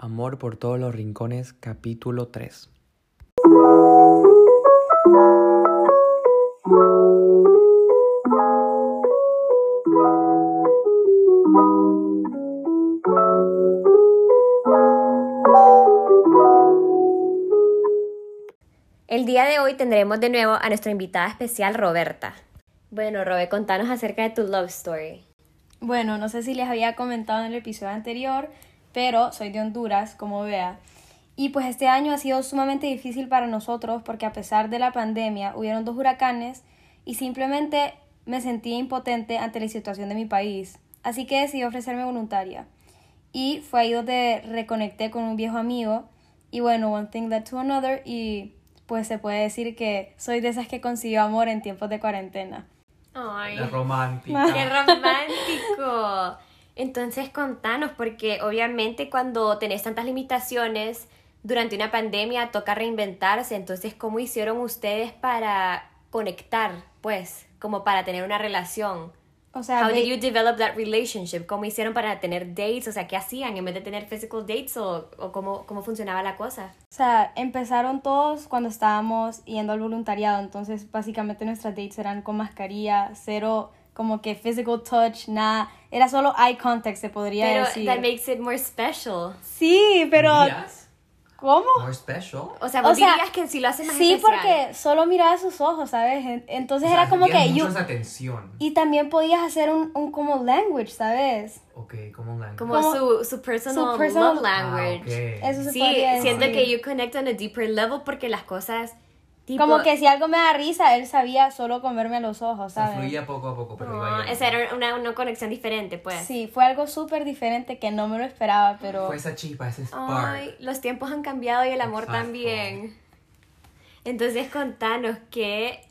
Amor por todos los rincones, capítulo 3. El día de hoy tendremos de nuevo a nuestra invitada especial Roberta. Bueno, Robe, contanos acerca de tu love story. Bueno, no sé si les había comentado en el episodio anterior, pero soy de Honduras, como vea. Y pues este año ha sido sumamente difícil para nosotros porque a pesar de la pandemia hubieron dos huracanes y simplemente me sentí impotente ante la situación de mi país. Así que decidí ofrecerme voluntaria. Y fue ahí donde reconecté con un viejo amigo. Y bueno, one thing led to another y pues se puede decir que soy de esas que consiguió amor en tiempos de cuarentena. Ay, La romántica. qué romántico. Entonces, contanos, porque obviamente cuando tenés tantas limitaciones durante una pandemia toca reinventarse. Entonces, ¿cómo hicieron ustedes para conectar, pues, como para tener una relación? O sea, How did you develop that relationship? ¿Cómo hicieron para tener dates? O sea, ¿qué hacían en vez de tener physical dates o, o cómo, cómo funcionaba la cosa? O sea, empezaron todos cuando estábamos yendo al voluntariado, entonces básicamente nuestras dates eran con mascarilla, cero como que physical touch, nada, era solo eye contact se podría Pero decir. that makes it more special. Sí, pero Dirías, ¿cómo? More special. O sea, vos O sea, dirías que si lo haces más Sí, especial. porque solo miraba sus ojos, ¿sabes? En- Entonces O sea, era como que esa tensión. y también podías hacer un, un como language, ¿sabes? Ok, como un language. Como, como- su, su personal, su personal- love language. Ah. Eso se Sí, podría siento que you connect on a deeper level porque las cosas tipo... Como que si algo me da risa, él sabía solo con verme a los ojos, O sea, ¿sabes? fluía poco a poco, pero iba Ah, esa era una, una conexión diferente, pues. Sí, fue algo súper diferente que no me lo esperaba, pero... Fue esa chispa, ese spark. Ay, los tiempos han cambiado y el amor Exacto. también. Entonces, contanos qué...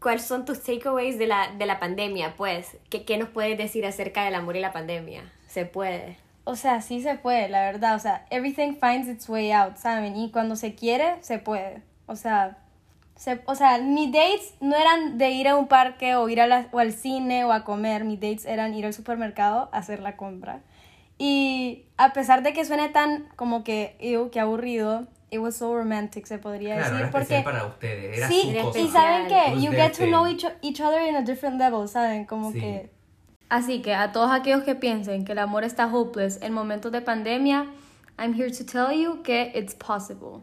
¿Cuáles son tus takeaways de la, de la pandemia, pues? ¿Qué, ¿Qué nos puedes decir acerca del amor y la pandemia? Se puede. O sea, sí se puede, la verdad. O sea, everything finds its way out, ¿saben? Y cuando se quiere, se puede. O sea, se, o sea, mis dates no eran de ir a un parque o ir a la- o al cine o a comer. Mis dates eran ir al supermercado a hacer la compra. Y a pesar de que suene tan como que, ew, qué aburrido, it was so romantic, se podría Claro, decir. era porque para ustedes. Era sí, su cosa. y saben que you get to know each, each other in a different level, ¿saben? Como Sí. que... Así que a todos aquellos que piensen que el amor está hopeless en momentos de pandemia, I'm here to tell you que it's possible.